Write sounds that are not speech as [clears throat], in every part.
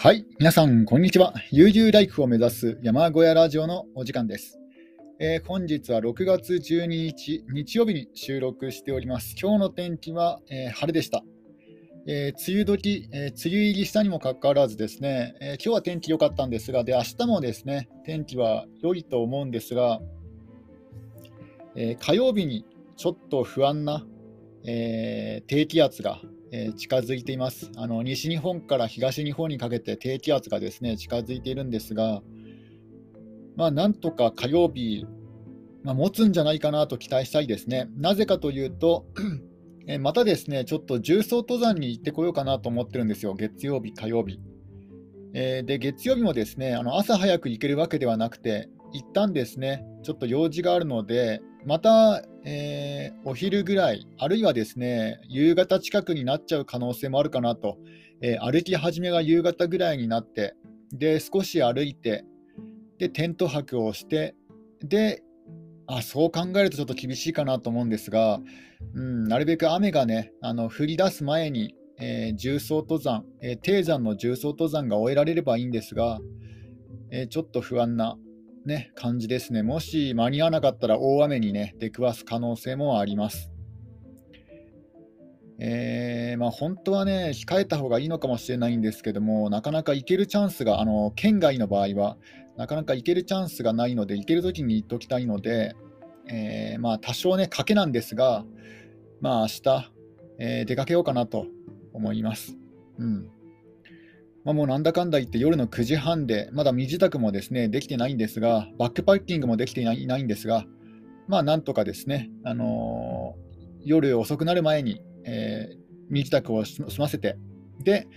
はい、皆さん、こんにちは。悠々ライフを目指す山小屋ラジオのお時間です。えー、本日は6月12日、日曜日に収録しております。今日の天気は、えー、晴れでした。えー、梅雨時、え梅雨入りしたにもかかわらずですね、え今日は天気良かったんですが、で明日もですね、天気は良いと思うんですが、え火曜日にちょっと不安な、え低気圧がえー、近づいていますあの。西日本から東日本にかけて低気圧がですね近づいているんですが、まあ、なんとか火曜日、まあ、持つんじゃないかなと期待したいですね。なぜかというと、えまたですねちょっと重曹登山に行ってこようかなと思ってるんですよ、月曜日、火曜日。えー、で月曜日もですねあの朝早く行けるわけではなくて、一旦ですねちょっと用事があるので、また、えー、お昼ぐらい、あるいはですね、夕方近くになっちゃう可能性もあるかなと、えー、歩き始めが夕方ぐらいになって、で、少し歩いて、で、テント泊をして、で、あそう考えるとちょっと厳しいかなと思うんですが、うん、なるべく雨がね、あの降り出す前に、えー、重曹登山、え、低山の重曹登山が終えられればいいんですが、え、ちょっと不安なね、感じですね。もし間に合わなかったら大雨にね、出くわす可能性もあります。えー、まあ、本当はね、控えた方がいいのかもしれないんですけども、なかなか行けるチャンスが、あの県外の場合は、なかなか行けるチャンスがないので、行けるときに行っておきたいので、えー、まあ、多少ね、賭けなんですが、まあ、明日、えー、出かけようかなと思います。うんまあ、もうなんだかんだ言って夜の9時半で、まだ身支度もですねできてないんですが、バックパッキングもできていないんですが、まあなんとかですね、あのー、夜遅くなる前に、えー、身支度を済ませて、で、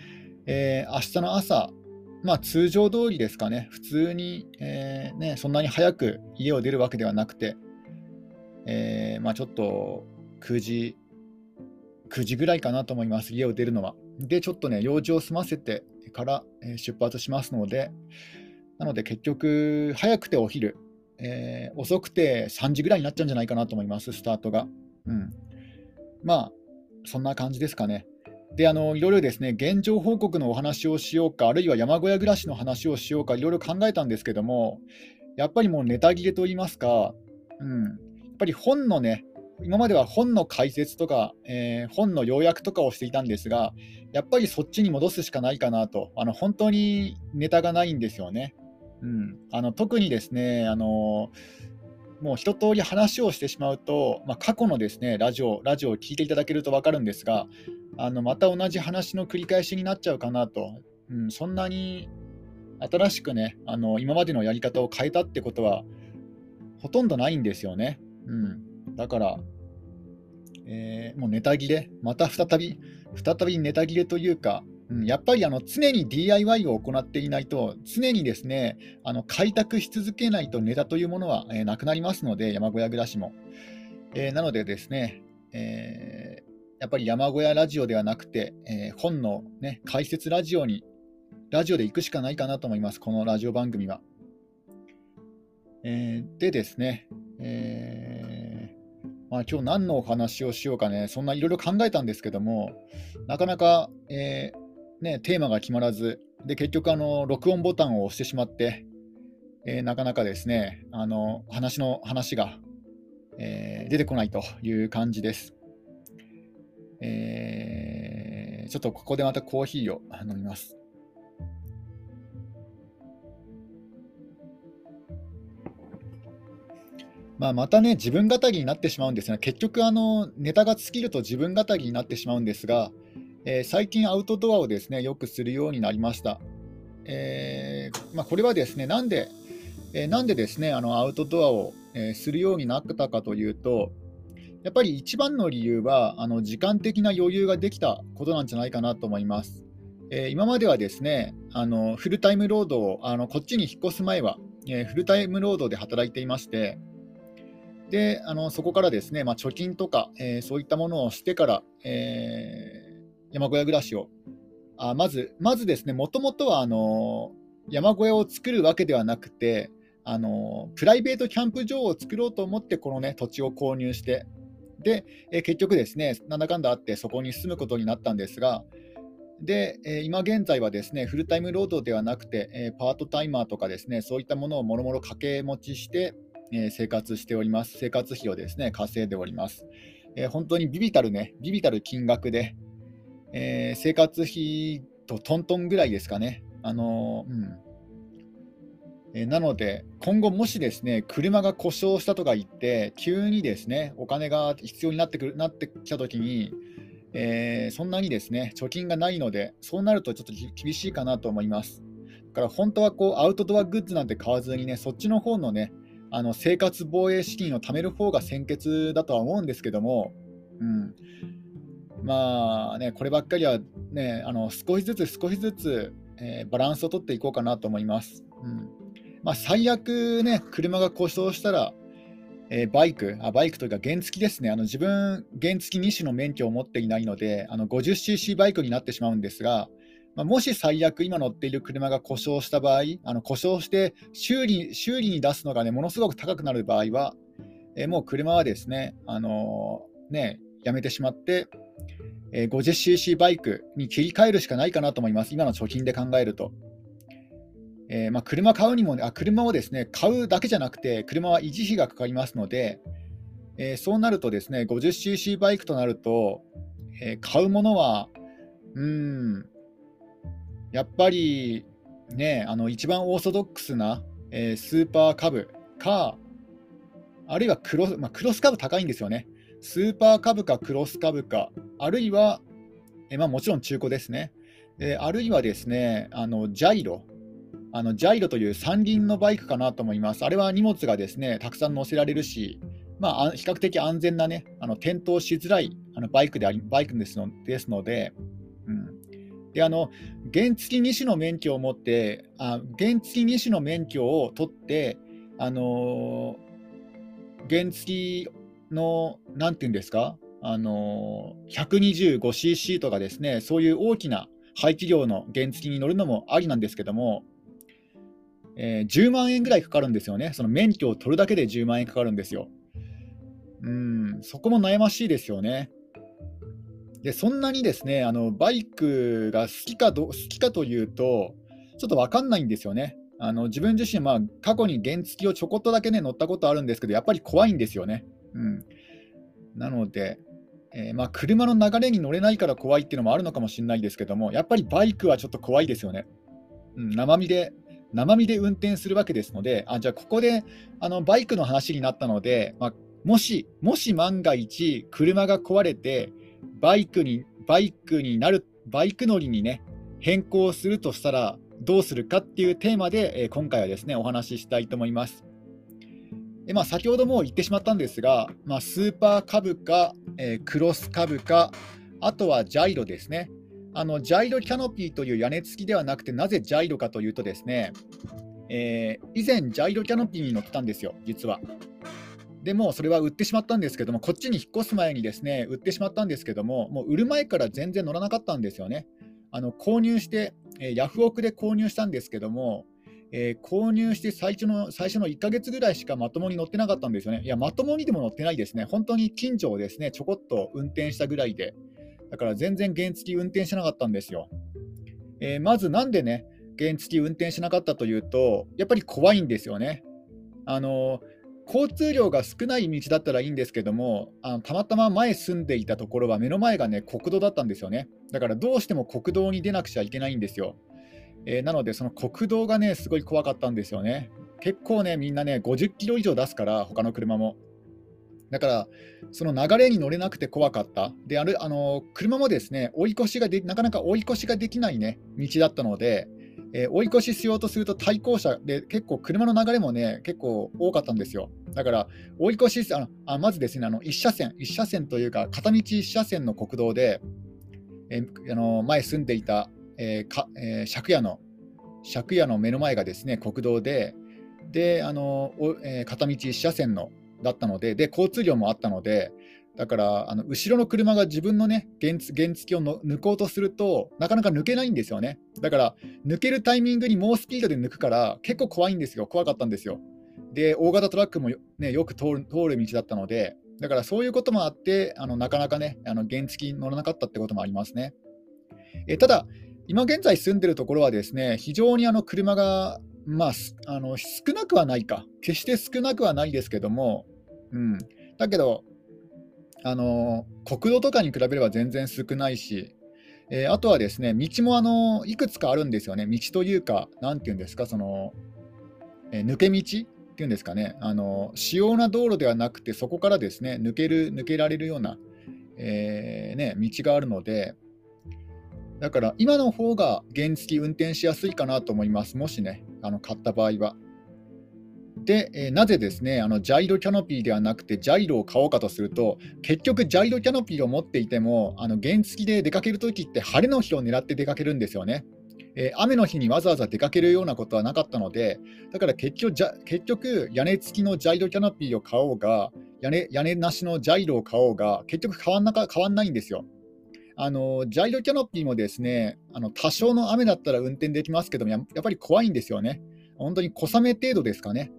えー、明日の朝、まあ通常通りですかね、普通に、えー、ね、そんなに早く家を出るわけではなくて、えー、まあちょっと9時、9時ぐらいかなと思います、家を出るのは。で、ちょっとね、用事を済ませて、から出発しますので、なので結局、早くてお昼、えー、遅くて3時ぐらいになっちゃうんじゃないかなと思います、スタートが。うん、まあ、そんな感じですかね。で、あのいろいろですね、現状報告のお話をしようか、あるいは山小屋暮らしの話をしようか、いろいろ考えたんですけども、やっぱりもうネタ切れといいますか、うん、やっぱり本のね、今までは本の解説とか、えー、本の要約とかをしていたんですが、やっぱりそっちに戻すしかないかなと、あの本当にネタがないんですよね。うん、あの特にですね、あのもう一通り話をしてしまうと、まあ、過去のですねラジオラジオを聞いていただけると分かるんですが、あのまた同じ話の繰り返しになっちゃうかなと、うん、そんなに新しくねあの、今までのやり方を変えたってことはほとんどないんですよね。うん、だから、えー、もうネタ切れ、また再び、再びネタ切れというか、うん、やっぱりあの常に DIY を行っていないと、常にですねあの開拓し続けないとネタというものは、えー、なくなりますので、山小屋暮らしも。えー、なのでですね、え、やっぱり山小屋ラジオではなくて、え本の、ね、解説ラジオに、ラジオで行くしかないかなと思います、このラジオ番組は。えでですね、えーまあ、今日何のお話をしようかね、そんないろいろ考えたんですけども、なかなか、えー、ね、テーマが決まらず、で結局あの、録音ボタンを押してしまって、えー、なかなかですね、あの話の話が、えー、出てこないという感じです。え、ちょっとここでまたコーヒーを飲みます。まあ、またね、自分語りになってしまうんですが、結局あの、ネタが尽きると自分語りになってしまうんですが、えー、最近アウトドアをですねよくするようになりました。えー、まあ、これはですね、なんで、えー、なんでですねあのアウトドアを、えするようになったかというと、やっぱり一番の理由は、あの時間的な余裕ができたことなんじゃないかなと思います。え今まではですねあのフルタイム労働をあのこっちに引っ越す前は、えフルタイム労働で働いていまして、であのそこからですね、まあ、貯金とか、えー、そういったものをしてから、えー、山小屋暮らしを、あまずまずですね、もともとはあの山小屋を作るわけではなくて、あのプライベートキャンプ場を作ろうと思って、この、ね、土地を購入して、で、えー、結局ですね、なんだかんだあって、そこに住むことになったんですが、で、え今現在はですねフルタイム労働ではなくて、えパートタイマーとかですねそういったものをもろもろ掛け持ちして、え生活しております。生活費をですね稼いでおります。え本当にビビたるね、ビビたる金額で、え生活費とトントンぐらいですかね。あのうんえなので、今後もしですね、車が故障したとか言って、急にですね、お金が必要になってくるなってきたときに、えー、そんなにですね、貯金がないので、そうなるとちょっと厳しいかなと思います。だから本当はこうアウトドアグッズなんて買わずにね、そっちの方のね、あの生活防衛資金を貯める方が先決だとは思うんですけども、うん、まあね、こればっかりはね、あの少しずつ少しずつ、えー、バランスをとっていこうかなと思います。うん。まあ、最悪ね、車が故障したら、えー、バイクあ、バイクというか原付ですね、あの自分、原付2種の免許を持っていないので、50cc バイクになってしまうんですが、まあ、もし最悪、今乗っている車が故障した場合、あの故障して修理修理に出すのが、ね、ものすごく高くなる場合は、えー、もう車はですね、あのー、ねやめてしまって、えー、50cc バイクに切り替えるしかないかなと思います、今の貯金で考えると。えー、まあ、車買うにも、あ車をですね買うだけじゃなくて、車は維持費がかかりますので、えー、そうなるとですね 50cc バイクとなると、えー、買うものは、うん、やっぱりね、あの一番オーソドックスな、えスーパーカブか、あるいはクロ,、まあ、クロスカブ高いんですよね。スーパーカブかクロスカブか、あるいは、えまあ、もちろん中古ですね。えあるいはですね、あのジャイロ、あのジャイロという三輪のバイクかなと思います。あれは荷物がですねたくさん載せられるし、まあ、比較的安全なね、あの転倒しづらいあのバイクでありバイクですので、であの原付2種の免許を持って、あ原付2種の免許を取って、あの、原付の、なんていうんですか、あの、125cc とかですね、そういう大きな排気量の原付に乗るのもありなんですけども、えー、10万円ぐらいかかるんですよね。その免許を取るだけで10万円かかるんですよ。うん、そこも悩ましいですよね。で、そんなにですね、あのバイクが好きかど好きかというと、ちょっと分かんないんですよね。あの自分自身、まあ、過去に原付をちょこっとだけね乗ったことあるんですけど、やっぱり怖いんですよね。うん、なので、えー、まあ、車の流れに乗れないから怖いっていうのもあるのかもしれないですけども、やっぱりバイクはちょっと怖いですよね。うん、生身で生身で運転するわけですので、あじゃあここであのバイクの話になったので、まあ、もし、もし万が一、車が壊れて、バイクに、バイクになる、バイク乗りにね、変更するとしたら、どうするかっていうテーマで、え、今回はですね、お話ししたいと思います。でまあ、先ほども言ってしまったんですが、まあ、スーパーカブか、えー、クロスカブか、あとはジャイロですね。あのジャイロキャノピーという屋根付きではなくて、なぜジャイロかというとですね、えー、以前、ジャイロキャノピーに乗ってたんですよ、実は。でも、それは売ってしまったんですけども、こっちに引っ越す前にですね、売ってしまったんですけども、もう売る前から全然乗らなかったんですよね。あの購入して、えー、ヤフオクで購入したんですけども、えー、購入して最初の最初の1ヶ月ぐらいしかまともに乗ってなかったんですよね。いや、まともにでも乗ってないですね。本当に近所をですね、ちょこっと運転したぐらいで、だから全然原付運転しなかったんですよ。えー、まずなんでね、原付運転しなかったというと、やっぱり怖いんですよね。あの交通量が少ない道だったらいいんですけども、あのたまたま前住んでいたところは目の前がね国道だったんですよね。だからどうしても国道に出なくちゃいけないんですよ。えー、なので、その国道がね、すごい怖かったんですよね。結構ね、みんなね、50キロ以上出すから、他の車も。だから、その流れに乗れなくて怖かった。で、あるあの車もですね追い越しがで、なかなか追い越しができない、ね、道だったので、えー、追い越ししようとすると対向車で結構車の流れもね結構多かったんですよ。だから追い越しあのあまずですねあの1車線1車線というか片道1車線の国道で、えー、あの前住んでいた、えーかえ、借家の借家の目の前がですね国道でであの、え、片道1車線のだったので、で交通量もあったので、だからあの後ろの車が自分のね原原付をの抜こうとするとなかなか抜けないんですよね。だから抜けるタイミングに猛スピードで抜くから結構怖いんですよ。怖かったんですよ。で大型トラックもねよく通る通る道だったので、だからそういうこともあってあのなかなかねあの原付に乗らなかったってこともありますね。えただ、今現在住んでるところはですね、非常にあの車が、まあ、あの少なくはないか、決して少なくはないですけども、うん、だけど、あの国道とかに比べれば全然少ないし、えー、あとはですね、道もあのいくつかあるんですよね、道というか、なんていうんですか、その、えー、抜け道っていうんですかね、あの主要な道路ではなくて、そこからですね、抜ける、抜けられるような、えー、ね、道があるので、だから今の方が原付運転しやすいかなと思います、もしね、あの買った場合は。で、えー、なぜですね、あのジャイロキャノピーではなくて、ジャイロを買おうかとすると、結局、ジャイロキャノピーを持っていても、あの原付で出かけるときって晴れの日を狙って出かけるんですよね。えー、雨の日にわざわざ出かけるようなことはなかったので、だから結局、じゃ結局屋根付きのジャイロキャノピーを買おうが、屋根屋根なしのジャイロを買おうが、結局変わんなか変わんないんですよ。あのジャイロキャノピーもですねあの多少の雨だったら運転できますけどもや、やっぱり怖いんですよね。本当に小雨程度ですかね。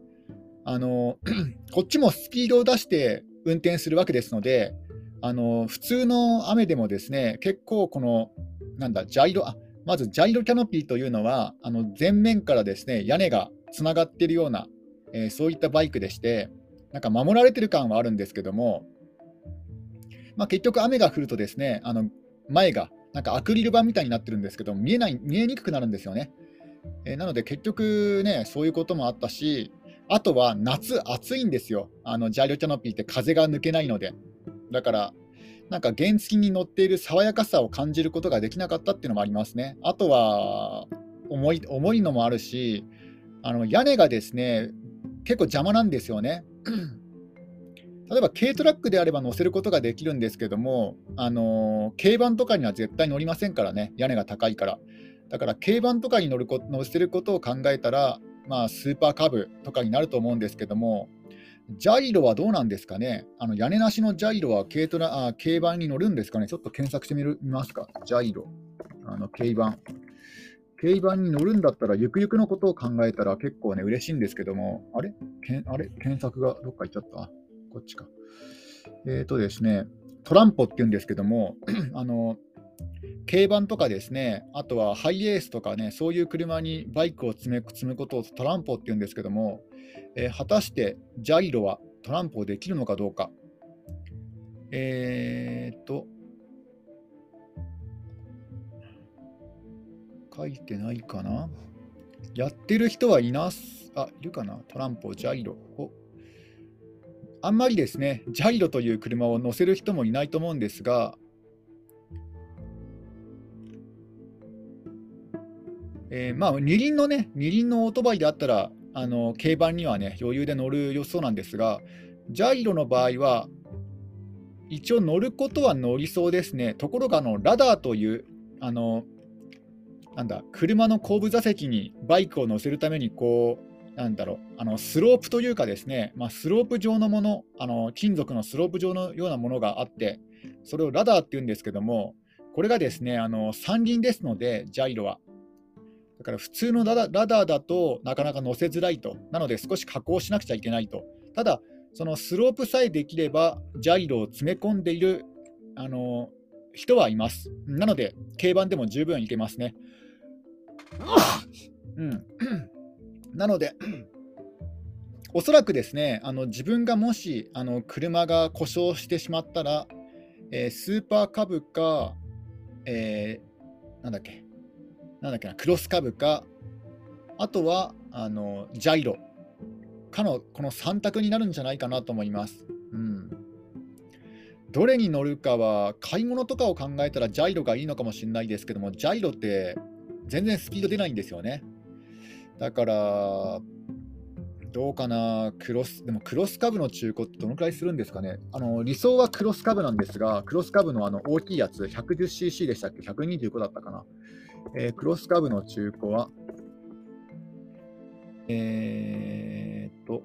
あの [clears throat] こっちもスピードを出して運転するわけですので、あの普通の雨でもですね結構この、なんだ、ジャイロ、あまずジャイロキャノピーというのは、あの前面からですね屋根がつながっているような、えー、そういったバイクでして、なんか守られてる感はあるんですけども、まあ、結局、雨が降るとですねあの前がなんかアクリル板みたいになってるんですけど見えない見えにくくなるんですよね。えー、なので結局ね、そういうこともあったし、あとは夏暑いんですよ。あのジャイロキャノピーって風が抜けないので。だから、なんか原付に乗っている爽やかさを感じることができなかったっていうのもありますね。あとは重い重いのもあるし、あの屋根がですね、結構邪魔なんですよね。[clears throat] 例えば軽トラックであれば乗せることができるんですけども、あの軽バンとかには絶対乗りませんからね、屋根が高いから。だから軽バンとかに乗るこ乗せることを考えたら、まあ、スーパーカブとかになると思うんですけども、ジャイロはどうなんですかね、あの屋根なしのジャイロは軽トラあ軽バンに乗るんですかね、ちょっと検索してみる見ますか、ジャイロ、あの軽バン。軽バンに乗るんだったら、ゆくゆくのことを考えたら結構ね、嬉しいんですけども、あれ？けあれ？検索がどっか行っちゃった？こっちか。えっ、ー、とですね、トランポって言うんですけども、[clears throat] あの、軽バンとかですね、あとはハイエースとかね、そういう車にバイクを積む積むことをトランポって言うんですけども、えー、果たしてジャイロはトランプをできるのかどうか。えー、っと、書いてないかなやってる人はいます。あ、いるかなトランポ、ジャイロ。あんまりですね、ジャイロという車を乗せる人もいないと思うんですが、えー、まあ、二輪のね、二輪のオートバイであったら、あの軽バンにはね、余裕で乗る予想なんですが、ジャイロの場合は、一応乗ることは乗りそうですね。ところが、あのラダーという、あの、なんだ、車の後部座席にバイクを乗せるために、こう、なんだろう、あのスロープというかですね、まあ、スロープ状のものあの、金属のスロープ状のようなものがあって、それをラダーっていうんですけども、これがですね、あの三輪ですので、ジャイロは。だから普通のラダーだとなかなか乗せづらいと。なので少し加工しなくちゃいけないと。ただ、そのスロープさえできれば、ジャイロを詰め込んでいるあの人はいます。なので、軽バンでも十分いけますね。うんなので、おそらくですね、あの自分がもしあの車が故障してしまったら、えー、スーパーカブか、えー、なんだっけ、なんだっけな、クロスカブか、あとはあのジャイロかのこの3択になるんじゃないかなと思います。うん、どれに乗るかは、買い物とかを考えたらジャイロがいいのかもしれないですけども、ジャイロって全然スピード出ないんですよね。だから、どうかな、クロス、でもクロスカブの中古ってどのくらいするんですかね。あの理想はクロスカブなんですが、クロスカブのあの大きいやつ、110cc でしたっけ ?125 だったかな。えー、クロスカブの中古は、えー、っと、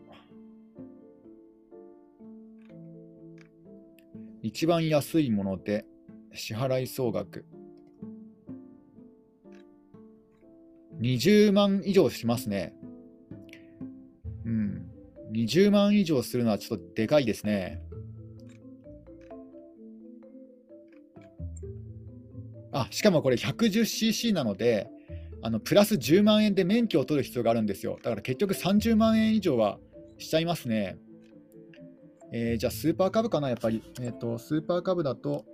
一番安いもので支払い総額20万以上しますね。うん。20万以上するのはちょっとでかいですね。あしかもこれ 110cc なので、あのプラス10万円で免許を取る必要があるんですよ。だから結局30万円以上はしちゃいますね。えー、じゃあスーパーカブかな、やっぱり。えっ、ー、と、スーパーカブだと、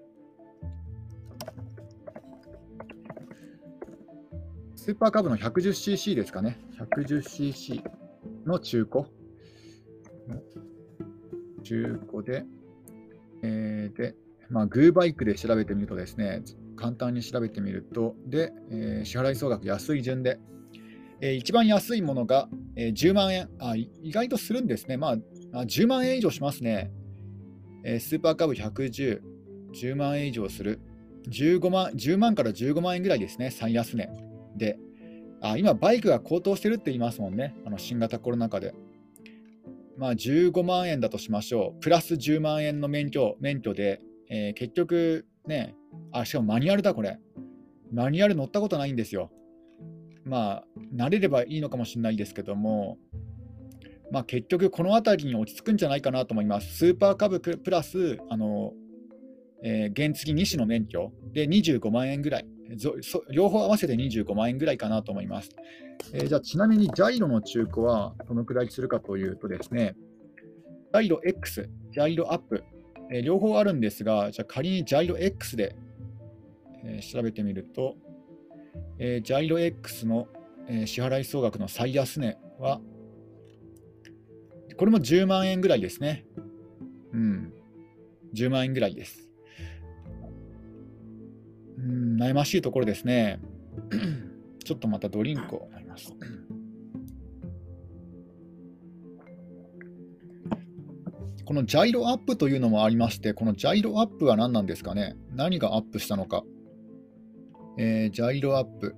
スーパーカブの 110cc ですかね。110cc の中古。中古で、えー、で、まあ、グーバイクで調べてみるとですね、簡単に調べてみると、で、えー、支払い総額安い順で、えー、一番安いものが、えー、10万円あ、意外とするんですね。まあ、あ10万円以上しますね。えー、スーパーカブ110、10万円以上する。15万10万から15万円ぐらいですね、最安値で。あ今、バイクが高騰してるって言いますもんね、あの新型コロナ禍で。まあ、15万円だとしましょう。プラス10万円の免許免許で、えー、結局ね、あ、しかもマニュアルだ、これ。マニュアル乗ったことないんですよ。まあ、慣れればいいのかもしれないですけども、まあ、結局この辺りに落ち着くんじゃないかなと思います。スーパーカブプラス、あのえー、原付2種の免許で25万円ぐらい、両方合わせて25万円ぐらいかなと思います。えー、じゃあ、ちなみにジャイロの中古はどのくらいするかというとですね、ジャイロ X、ジャイロアップ、えー、両方あるんですが、じゃあ仮にジャイロ X で、え調べてみると、えジャイロ X の、え支払い総額の最安値はこれも10万円ぐらいですね。うん。10万円ぐらいです。うん、悩ましいところですね。[coughs] ちょっとまたドリンクを飲みます。このジャイロアップというのもありまして、このジャイロアップは何なんですかね？何がアップしたのか。えー、ジャイロアップ。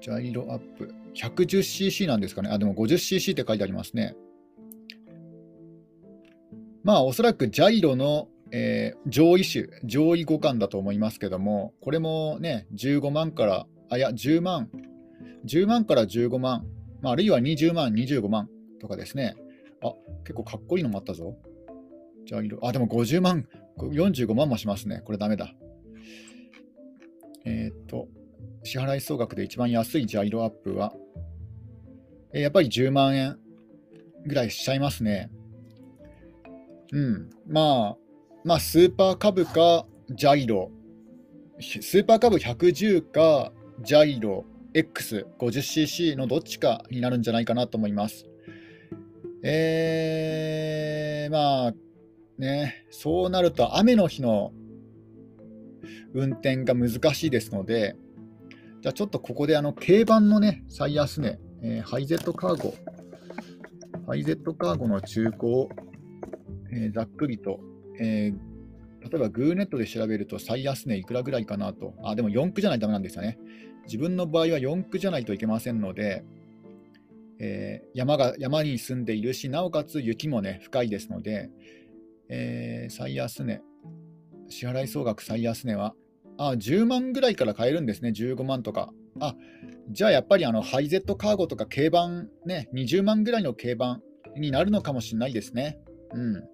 ジャイロアップ。110cc なんですかね。あ、でも 50cc って書いてありますね。まあ、おそらくジャイロの、えー、上位種、上位互換だと思いますけども、これもね、15万から、あ、いや、10万、10万から15万、まあ、あるいは20万、25万とかですね。あ、結構かっこいいのもあったぞ。ジャイロ、あ、でも50万、45万もしますね。これダメだ。えー、っと、支払い総額で一番安いジャイロアップは、えやっぱり10万円ぐらいしちゃいますね。うん。まあ、まあ、スーパー株かジャイロ。スーパー株110かジャイロ X50cc のどっちかになるんじゃないかなと思います。えー、まあ、ね、そうなると雨の日の運転が難しいですので、じゃあちょっとここであの軽バンのね、最安値、えー、ハイゼットカーゴ、ハイゼットカーゴの中古を、えー、ざっくりと、えー、例えばグーネットで調べると最安値いくらぐらいかなと。あ、でも四駆じゃないとダメなんですよね。自分の場合は四駆じゃないといけませんので、えー、山が山に住んでいるし、なおかつ雪もね、深いですので、えー、最安値、支払い総額最安値はあ、10万ぐらいから買えるんですね、15万とか。あ、じゃあやっぱりあのハイゼットカーゴとか軽バン、ね、20万ぐらいの軽バンになるのかもしれないですね。うん。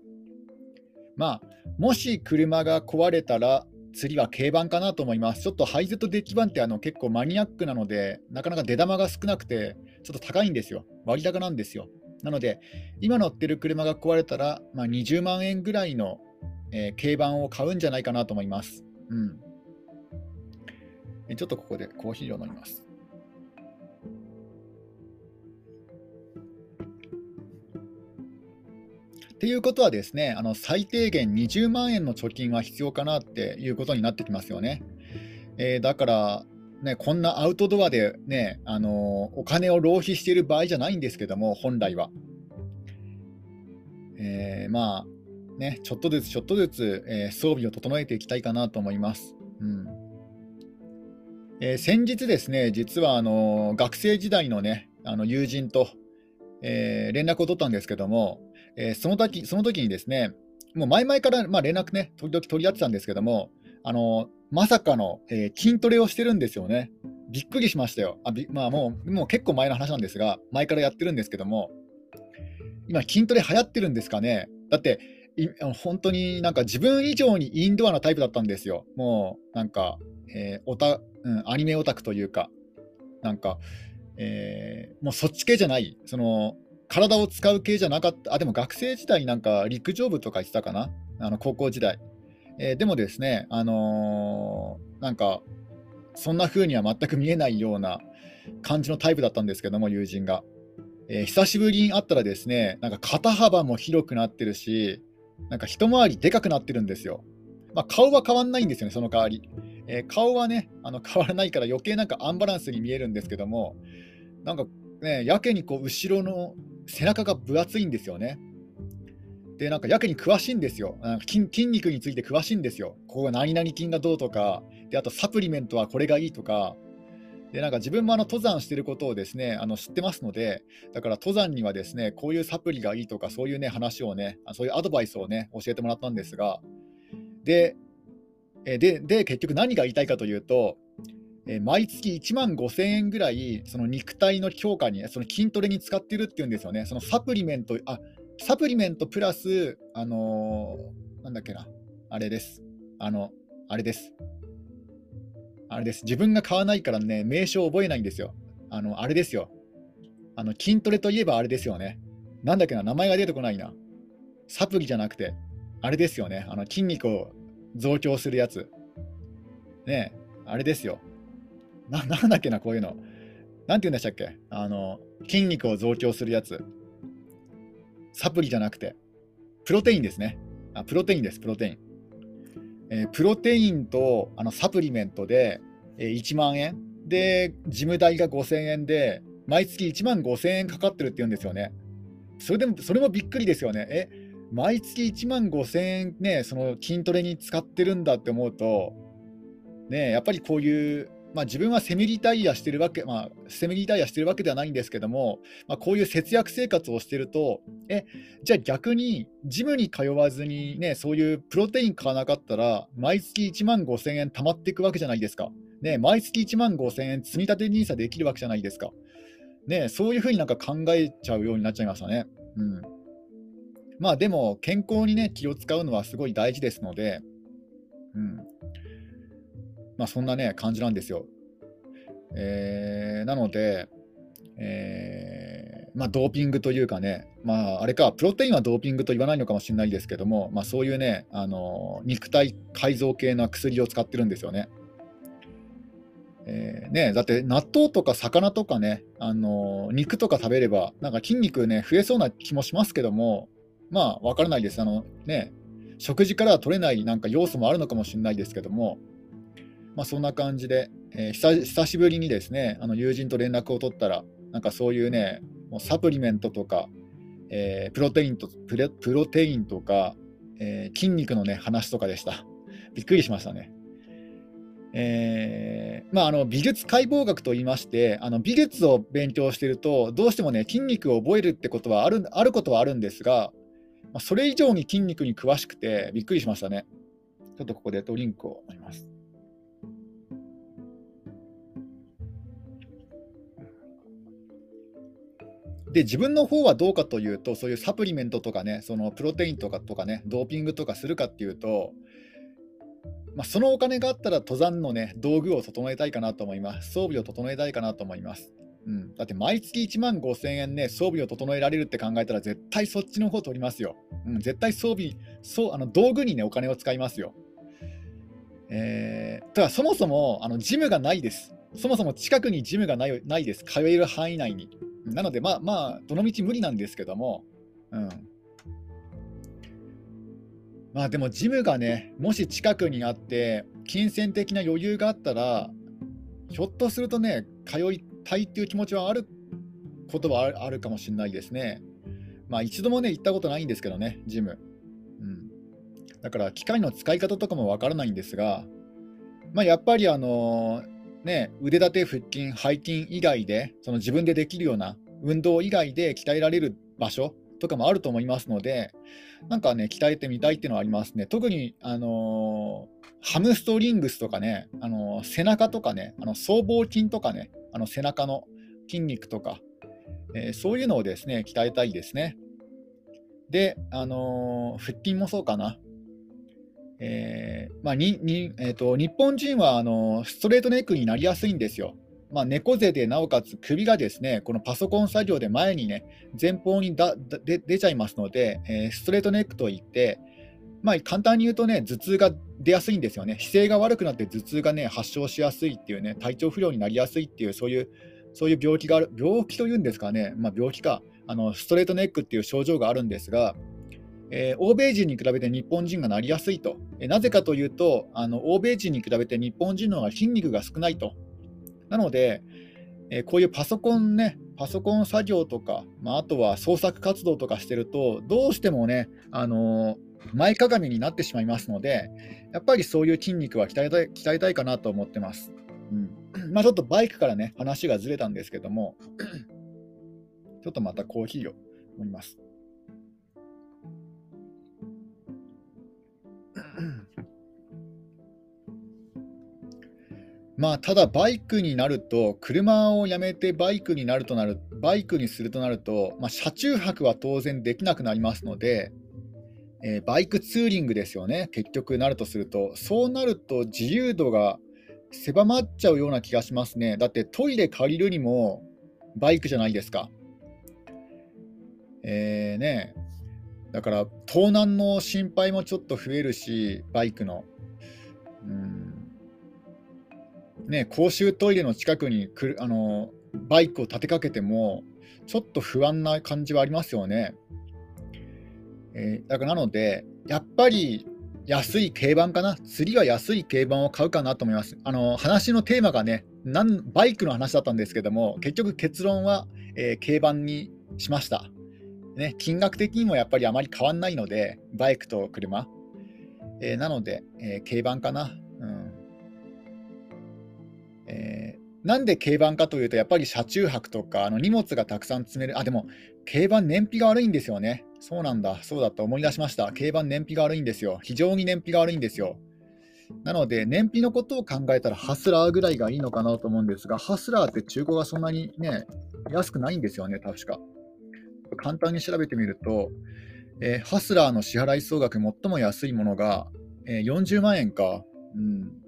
まあ、もし車が壊れたら、次は軽バンかなと思います。ちょっとハイゼットデッキ版ってあの結構マニアックなので、なかなか出玉が少なくて、ちょっと高いんですよ。割高なんですよ。なので、今乗ってる車が壊れたら、まあ、20万円ぐらいの、えー、軽バンを買うんじゃないかなと思います。うん。ちょっとここでコーヒーを飲みます。っていうことはですね、あの最低限20万円の貯金は必要かなっていうことになってきますよね。えー、だから、ね、こんなアウトドアで、ね、あの、お金を浪費している場合じゃないんですけども、本来は。えー、まあ、ね、ちょっとずつちょっとずつ、え装備を整えていきたいかなと思います。うんえー、先日ですね、実はあの学生時代のね、あの友人と、えー、連絡を取ったんですけども、えー、その時その時にですね、もう前々から、まあ、連絡ね、時々取り合ってたんですけども、あのまさかの、え筋トレをしてるんですよね。びっくりしましたよ。あまあ、もうもう結構前の話なんですが、前からやってるんですけども、今、筋トレ流行ってるんですかね。だって、本当になんか自分以上にインドアなタイプだったんですよ。もうなんか、えー、オタうん、アニメオタクというか、なんか、えー、もうそっち系じゃない、その体を使う系じゃなかった、あ、でも学生時代なんか陸上部とか言ってたかな、あの高校時代。えー、でもですね、あのー、なんか、そんな風には全く見えないような感じのタイプだったんですけども、友人が。えー、久しぶりに会ったらですね、なんか肩幅も広くなってるし、なんか一回りでかくなってるんですよ。まあ、顔は変わんないんですよね、その代わり。えー、顔はね、あの変わらないから余計なんかアンバランスに見えるんですけども、なんかね、やけにこう後ろの背中が分厚いんですよね。で、なんかやけに詳しいんですよ。なんか筋筋肉について詳しいんですよ。ここ何々筋がどうとか、であとサプリメントはこれがいいとか、でなんか自分もあの登山してることをですねあの知ってますので、だから登山にはですねこういうサプリがいいとか、そういうね話をね、そういうアドバイスをね教えてもらったんですが、で、でで結局何が言いたいかというと、え毎月1万5000円ぐらい、その肉体の強化に、その筋トレに使ってるっていうんですよね。そのサプリメント、あサプリメントプラス、あのー、なんだっけな、あれです。あの、あれです。あれです。自分が買わないからね、名称を覚えないんですよ。あの、あれですよ。あの、筋トレといえばあれですよね。なんだっけな、名前が出てこないな。サプリじゃなくて、あれですよね。あの、筋肉を増強するやつ。ねあれですよ。な、なんだっけな、こういうの。なんて言うんでしたっけ？あの、筋肉を増強するやつ。サプリじゃなくて、プロテインですね。あ、プロテインです、プロテイン。えー、プロテインとあのサプリメントで、えー、1万円で、事務代が5000円で、毎月1万5000円かかってるって言うんですよね。それでも、それもびっくりですよね。え、毎月1万5000円ね、その筋トレに使ってるんだって思うと、ね、やっぱりこういうまあ、自分はセミリタイアしてるわけ、まあ、セミリタイアしてるわけではないんですけども、まあ、こういう節約生活をしてると、え、じゃあ逆に、ジムに通わずにね、そういうプロテイン買わなかったら、毎月1万5000円貯まっていくわけじゃないですか。ね、毎月1万5000円積み立て NISA できるわけじゃないですか。ね、そういうふうになんか考えちゃうようになっちゃいましたね。うん。まあでも、健康にね、気を使うのはすごい大事ですので、まあ、そんなね、感じなんですよ。えー、なので、えー、まあ、ドーピングというかね、まあ、あれか、プロテインはドーピングと言わないのかもしれないですけども、まあ、そういうね、あの肉体改造系の薬を使ってるんですよね。えー、ね、だって納豆とか魚とかね、あの肉とか食べれば、なんか筋肉ね、増えそうな気もしますけども、まあ、わからないです。あのね、食事からは取れないなんか要素もあるのかもしれないですけども、まあ、そんな感じで、えー、久久しぶりにですねあの友人と連絡を取ったら、なんかそういうね、もうサプリメントとか、えー、プロテインとププロテインとか、えー、筋肉のね話とかでした。[laughs] びっくりしましたね。えーまあ、あの美術解剖学といいましてあの美術を勉強しているとどうしてもね筋肉を覚えるってことはあるあることはあるんですが、まあ、それ以上に筋肉に詳しくてびっくりしましたね。ちょっとここでドリンクを飲みます。で自分の方はどうかというと、そういうサプリメントとかね、そのプロテインとかとかね、ドーピングとかするかっていうと、まあ、そのお金があったら登山のね、道具を整えたいかなと思います。装備を整えたいかなと思います。うん、だって毎月1万5000円ね、装備を整えられるって考えたら、絶対そっちの方取りますよ。うん、絶対装備、そうあの道具にね、お金を使いますよ。えー、ただそもそもあのジムがないです。そもそも近くにジムがないないです。通える範囲内に。なので、まあまあ、どのみち無理なんですけども、うん。まあでも、ジムがね、もし近くにあって、金銭的な余裕があったら、ひょっとするとね、通いたいっていう気持ちはあることはあるかもしれないですね。まあ一度もね、行ったことないんですけどね、ジム。うん。だから、機械の使い方とかもわからないんですが、まあやっぱりあのーね、腕立て、腹筋、背筋以外で、その自分でできるような運動以外で鍛えられる場所とかもあると思いますので、なんかね、鍛えてみたいっていうのはありますね。特に、あのー、ハムストリングスとかね、あのー、背中とかね、あの僧帽筋とかね、あの背中の筋肉とか、えー、そういうのをですね、鍛えたいですね。で、あの、腹筋もそうかな。えーまあににえーと、日本人はあのストレートネックになりやすいんですよ。まあ、猫背でなおかつ首がですねこのパソコン作業で前にね前方に出ちゃいますので、えー、ストレートネックといって、まあ、簡単に言うとね頭痛が出やすいんですよね。姿勢が悪くなって頭痛がね発症しやすいっていうね体調不良になりやすいっていうそういうそういう病気がある病気というんですかね、まあ、病気か。あのストレートネックっていう症状があるんですがえー、欧米人に比べて日本人がなりやすいと、えー、なぜかというとあの、欧米人に比べて日本人の方が筋肉が少ないと。なので、えー、こういうパソコンね、パソコン作業とか、まあ、あとは創作活動とかしてると、どうしてもね、あの前かがみになってしまいますので、やっぱりそういう筋肉は鍛えたい鍛えたいかなと思ってます。うん [clears throat] まあ、ちょっとバイクからね、話がずれたんですけども、[clears throat] ちょっとまたコーヒーを飲みます。まあ、ただ、バイクになると、車をやめてバイクになるとなる、バイクにするとなると、まあ、車中泊は当然できなくなりますので、えー、バイクツーリングですよね、結局なるとすると、そうなると自由度が狭まっちゃうような気がしますね。だってトイレ借りるにもバイクじゃないですか。えー、ね、だから盗難の心配もちょっと増えるし、バイクの。ね、公衆トイレの近くにくるあのバイクを立てかけても、ちょっと不安な感じはありますよね。えー、だからなので、やっぱり安い軽バンかな、次は安い軽バンを買うかなと思います。あの話のテーマがねなんバイクの話だったんですけども、結局結論は、えー、軽バンにしました。ね、金額的にもやっぱりあまり変わんないので、バイクと車。えー、なので、えー、軽バンかな。えー、なんで軽バンかというと、やっぱり車中泊とか、あの荷物がたくさん積める、あ、でも、軽バン燃費が悪いんですよね。そうなんだ、そうだと思い出しました。軽バン燃費が悪いんですよ。非常に燃費が悪いんですよ。なので、燃費のことを考えたら、ハスラーぐらいがいいのかなと思うんですが、ハスラーって中古がそんなにね、安くないんですよね、確か。簡単に調べてみると、えー、ハスラーの支払い総額、最も安いものが、えー、40万円か。うん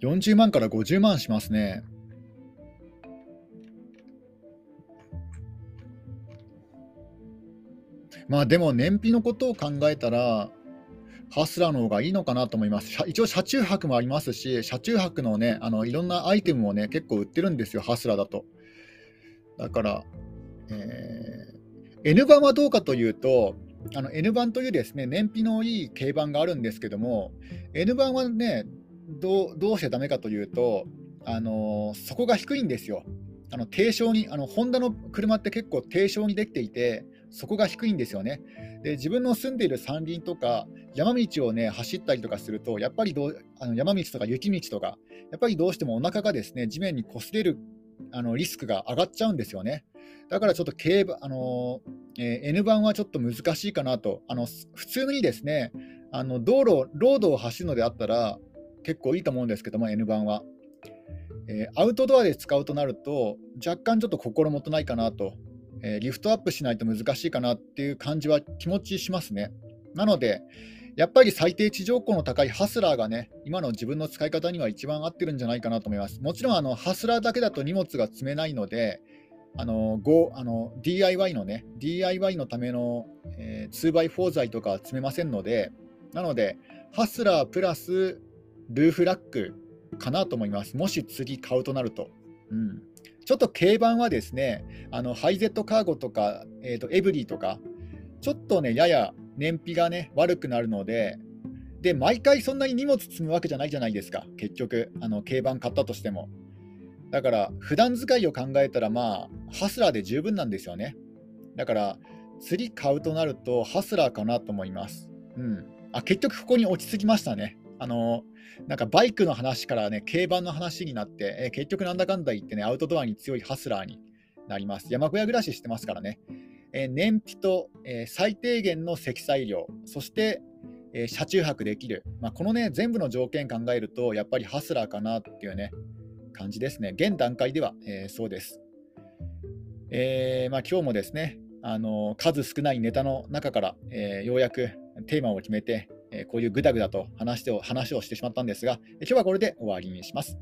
40万から50万しますね。まあでも燃費のことを考えたら、ハスラーの方がいいのかなと思います。一応、車中泊もありますし、車中泊のね、あのいろんなアイテムもね、結構売ってるんですよ、ハスラーだと。だから、えー、N 版はどうかというと、あの N 版というですね燃費のいい軽バンがあるんですけども、N 版はね、どうどうしてダメかというと、あのそこが低いんですよ。あの低床にあのホンダの車って結構低床にできていて、そこが低いんですよね。で自分の住んでいる山林とか山道をね走ったりとかすると、やっぱりどうあの山道とか雪道とか、やっぱりどうしてもお腹がですね地面に擦れるあのリスクが上がっちゃうんですよね。だからちょっと競馬、あのえー、N 版はちょっと難しいかなと。あの普通にですね、あの道路、ロードを走るのであったら、結構いいと思うんですけども、N 版は。えー、アウトドアで使うとなると、若干ちょっと心もとないかなと、えー、リフトアップしないと難しいかなっていう感じは気持ちしますね。なので、やっぱり最低地上高の高いハスラーがね、今の自分の使い方には一番合ってるんじゃないかなと思います。もちろんあのハスラーだけだと荷物が積めないので、あの Go あの DIY のね、DIY のための、えー、2x4 材とかは積めませんので、なので、ハスラープラスルーフラックかなと思います。もし次買うとなると。うん、ちょっと軽バンはですね、あのハイゼットカーゴとか、えーと、エブリーとか、ちょっとね、やや燃費がね、悪くなるので、で、毎回そんなに荷物積むわけじゃないじゃないですか、結局、あの軽バン買ったとしても。だから、普段使いを考えたら、まあ、ハスラーで十分なんですよね。だから、次買うとなると、ハスラーかなと思います。うん。あ、結局ここに落ち着きましたね。あの、なんかバイクの話からね、競馬の話になって、えー、結局なんだかんだ言ってね、アウトドアに強いハスラーになります。山小屋暮らししてますからね。えー、燃費と、えー、最低限の積載量、そして、え車中泊できる、まあ、このね、全部の条件考えると、やっぱりハスラーかなっていうね、感じですね。現段階では、えそうです。えーまあ、今日もですね、あの数少ないネタの中から、えー、ようやくテーマを決めて、え、こういうぐだぐだと話して話をしてしまったんですが、今日はこれで終わりにします。